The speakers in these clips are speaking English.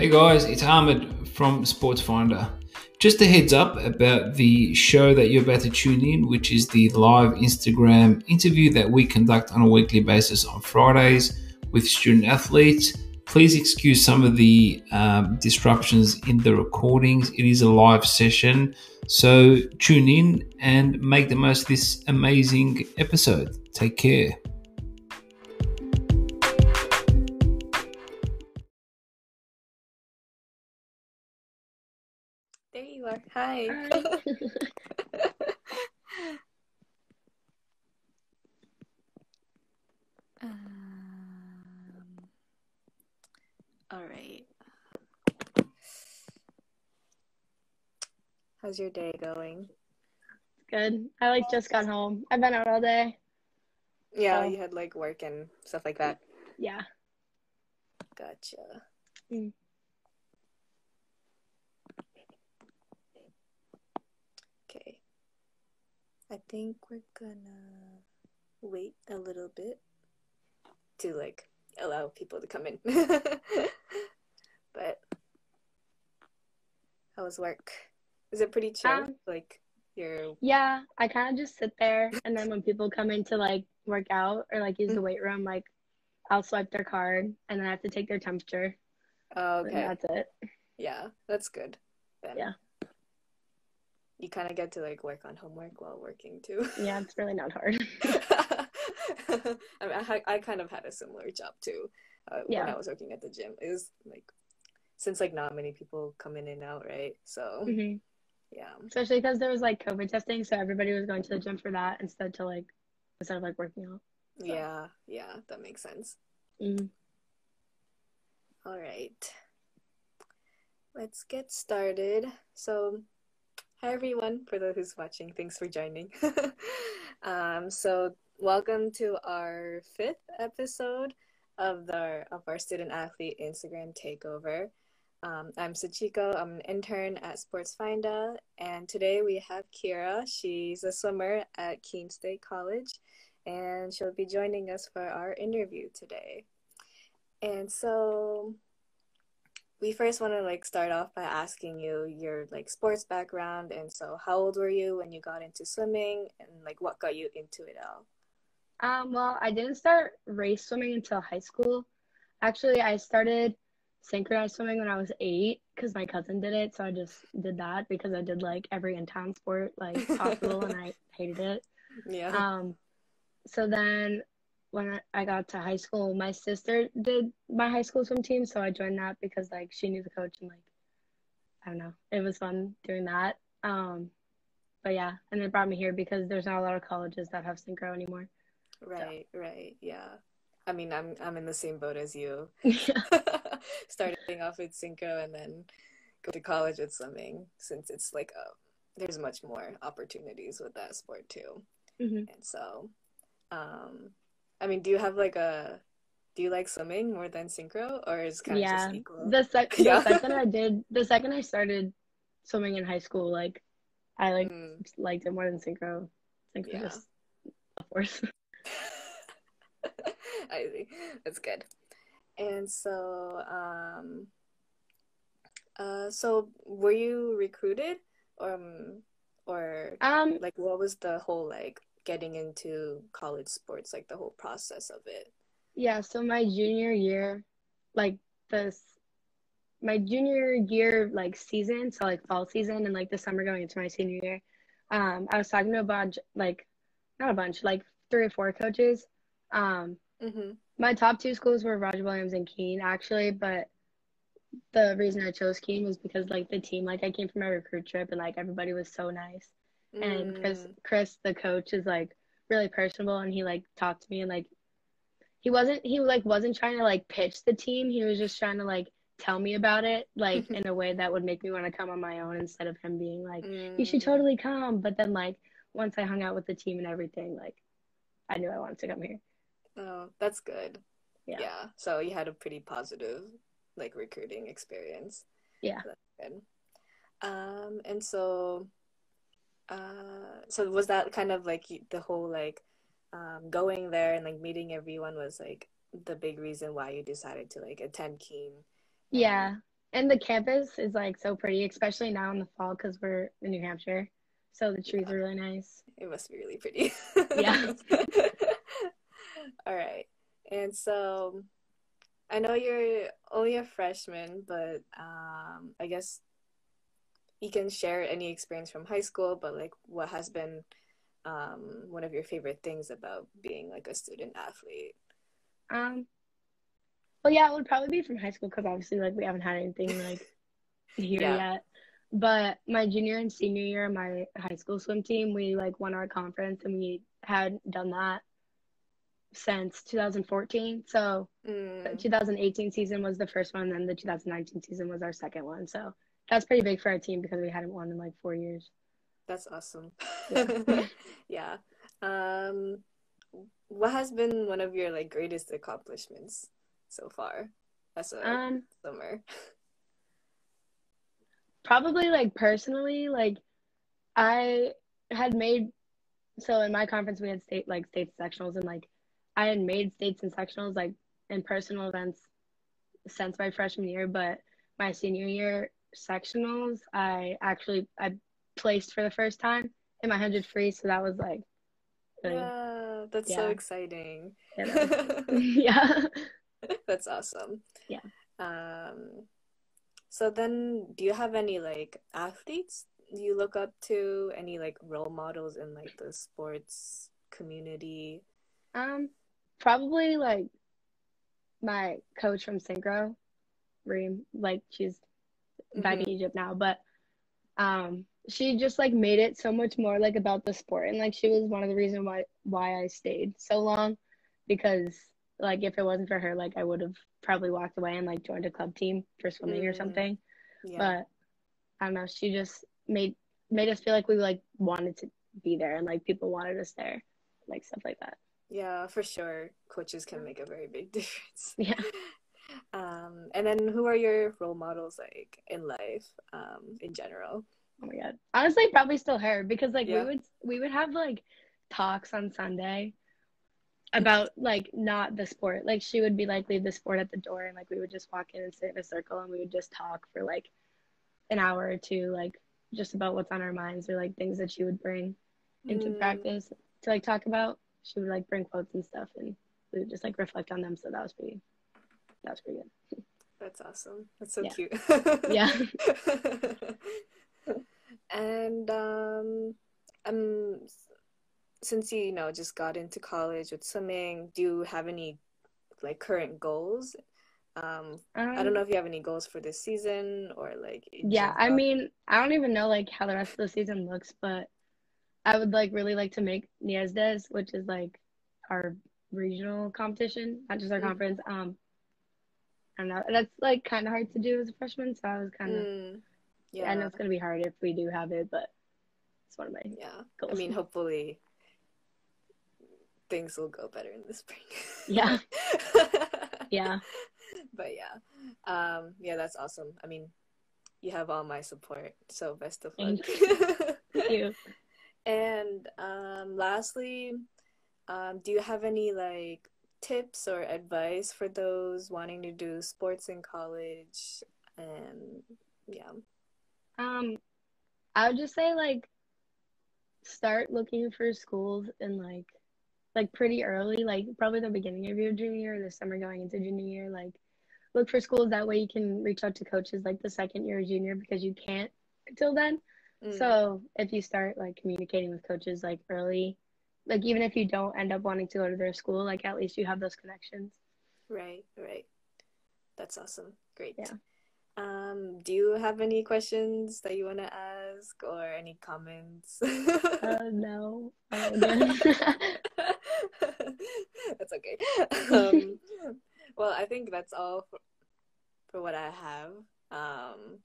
Hey guys, it's Ahmed from Sports Finder. Just a heads up about the show that you're about to tune in, which is the live Instagram interview that we conduct on a weekly basis on Fridays with student athletes. Please excuse some of the um, disruptions in the recordings. It is a live session, so tune in and make the most of this amazing episode. Take care. There you are. Hi. um, all right. How's your day going? Good. I like just got home. I've been out all day. Yeah, Oh. you had like work and stuff like that. Yeah. Gotcha. Mm. Okay. I think we're gonna wait a little bit to like allow people to come in. but how was work? Is it pretty chill? Um, like you're Yeah. I kind of just sit there, and then when people come in to like work out or like use the weight room, like I'll swipe their card, and then I have to take their temperature. oh, And okay. that's it. Yeah, that's good. Then. Yeah. You kind of get to like work on homework while working too. Yeah, it's really not hard. I, mean, I, I kind of had a similar job too uh, when I was working at the gym. It was like since like not many people come in and out, right? So hmm yeah, Especially because there was like COVID testing, so everybody was going to the gym for that instead to like instead of like working out. yeah, yeah, that makes sense. Mm. All right, let's get started. So, hi everyone, for those who's watching, thanks for joining. um, so welcome to our fifth episode of the of our student athlete Instagram takeover. Um, I'm Sachiko. I'm an intern at Sports Finder, and today we have Kira. She's a swimmer at Keene State College, and she'll be joining us for our interview today. And so we first want to like start off by asking you your like sports background and so how old were you when you got into swimming and like what got you into it all? Um, well, I didn't start race swimming until high school. Actually, I started synchronized swimming when I was eight because my cousin did it. So I just did that because I did like every in town sport like possible and I hated it. Yeah. Um, so then when I, got to high school, my sister did my high school swim team. So I joined that because like she knew the coach and like, I don't know, it was fun doing that. Um, but yeah, and it brought me here because there's not a lot of colleges that have synchro anymore. right, right. Yeah. I mean, I'm I'm in the same boat as you. Starting off with synchro and then go to college with swimming since it's like a, there's much more opportunities with that sport too. hmm And so, um, I mean, do you have like a, do you like swimming more than synchro, or is kind of Yeah. just equal? The, sec- Yeah. the second I did, the second I started swimming in high school, like I like Mm, liked it more than synchro. Synchro Yeah. just of course. I see. That's good. And so, um, uh, so were you recruited, um, or Um, like what was the whole like getting into college sports, like the whole process of it? yeah, so my junior year, like this my junior year like season, so like fall season and like the summer going into my senior year, um, I was talking to a bunch like not a bunch, like three or four coaches. Um, Mm-hmm. my top two schools were Roger Williams and Keene actually, but the reason I chose Keene was because like the team, like I came from a recruit trip and like everybody was so nice. And Chris Mm. Chris the coach is like really personable and he like talked to me and like he wasn't he like wasn't trying to like pitch the team. He was just trying to like tell me about it like in a way that would make me want to come on my own instead of him being like you should Mm. totally come but then like once i hung out with the team and everything like i knew i wanted to come here Oh, that's good. Yeah. So you had a pretty positive like recruiting experience. Yeah. That's good. Um, and so, uh, so was that kind of like the whole like um going there and like meeting everyone was like the big reason why you decided to like attend Keene? yeah and the campus is like so pretty especially now in the fall because we're in new hampshire so the trees are really nice It must be really pretty. Yeah. All right. And so I know you're only a freshman, but um, I guess you can share any experience from high school, but like what has been um, one of your favorite things about being like a student athlete? um well yeah it would probably be from high school because obviously like we haven't had anything like here Yeah. yet but my junior and senior year my high school swim team we like won our conference and we had done that since 2014 so the Mm, 2018 season was the first one, and then the 2019 season was our second one. So that's pretty big for our team because we hadn't won in like four years. that's awesome. Yeah. Yeah. Um, what has been one of your like greatest accomplishments so far as a Um, swimmer? probably like personally, like I had made so in my conference we had state like state sectionals and like I had made states and sectionals like in personal events since my freshman year, but my senior year sectionals I actually I placed for the first time in my hundred free, so that was like really, Yeah, that's so Yeah. exciting. yeah. That's awesome. Yeah. Um, so then do you have any like athletes you look up to? Any like role models in like the sports community? Um, probably like my coach from Synchro, Reem. Like she's back in Egypt now, but um, she just like made it so much more like about the sport, and like she was one of the reasons why why I stayed so long, because like if it wasn't for her, like I would have probably walked away and like joined a club team for swimming or Mm. something. Yeah. But I don't know, she just made made us feel like we like wanted to be there and like people wanted us there, like stuff like that. Yeah, for sure. Coaches can make a very big difference. Yeah. Um, and then who are your role models like in life, um, in general? Oh my god. Honestly, probably still her because like Yeah. we would we would have like talks on Sunday about like not the sport. Like she would be like leave the sport at the door and like we would just walk in and sit in a circle and we would just talk for like an hour or two like just about what's on our minds or like things that she would bring into Mm. practice to like talk about. She would like bring quotes and stuff and we would just like reflect on them so that was pretty that was pretty good. That's awesome. That's so Yeah. cute. Yeah. and um, um, since you, you know just got into college with swimming, do you have any like current goals? Um, I don't know if you have any goals for this season or like. Yeah, I mean, I don't even know like how the rest of the season looks, but I would like really like to make NEISDAs, which is like our regional competition, not just our Mhm. conference. Um, I don't know. That's like kind of hard to do as a freshman, so I was kind of. Mm, I know it's gonna be hard if we do have it, but it's one of my yeah. I mean, hopefully things will go better in the spring. Yeah. yeah, but yeah um yeah that's awesome i mean you have all my support so best of luck Thank you. and um lastly um do you have any like tips or advice for those wanting to do sports in college and yeah Um, I would just say like start looking for schools in like like pretty early, like probably the beginning of your junior year, the summer going into junior year. Like look for schools that way you can reach out to coaches like the second year of junior because you can't until then. Mm, So if you start like communicating with coaches like early, like even if you don't end up wanting to go to their school, like at least you have those connections. right right that's awesome great Yeah. um do you have any questions that you want to ask or any comments Uh, no. Oh, that's okay. Um, well, I think that's all for, for what I have. Um,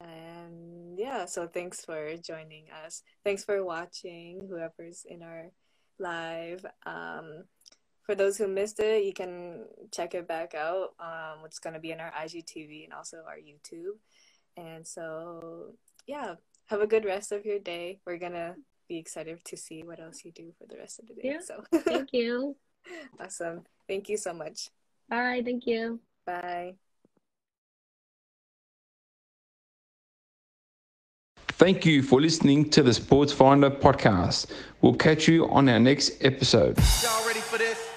and yeah, so thanks for joining us. Thanks for watching, whoever's in our live. Um, for those who missed it, you can check it back out. Um, it's going to be in our IGTV and also our YouTube. And so, yeah, have a good rest of your day. We're going to be excited to see what else you do for the rest of the day. Yeah. So, Thank you. awesome. Thank you so much. Bye. Thank you. Bye. Thank you for listening to the Sports Finder podcast. We'll catch you on our next episode. Y'all ready for this?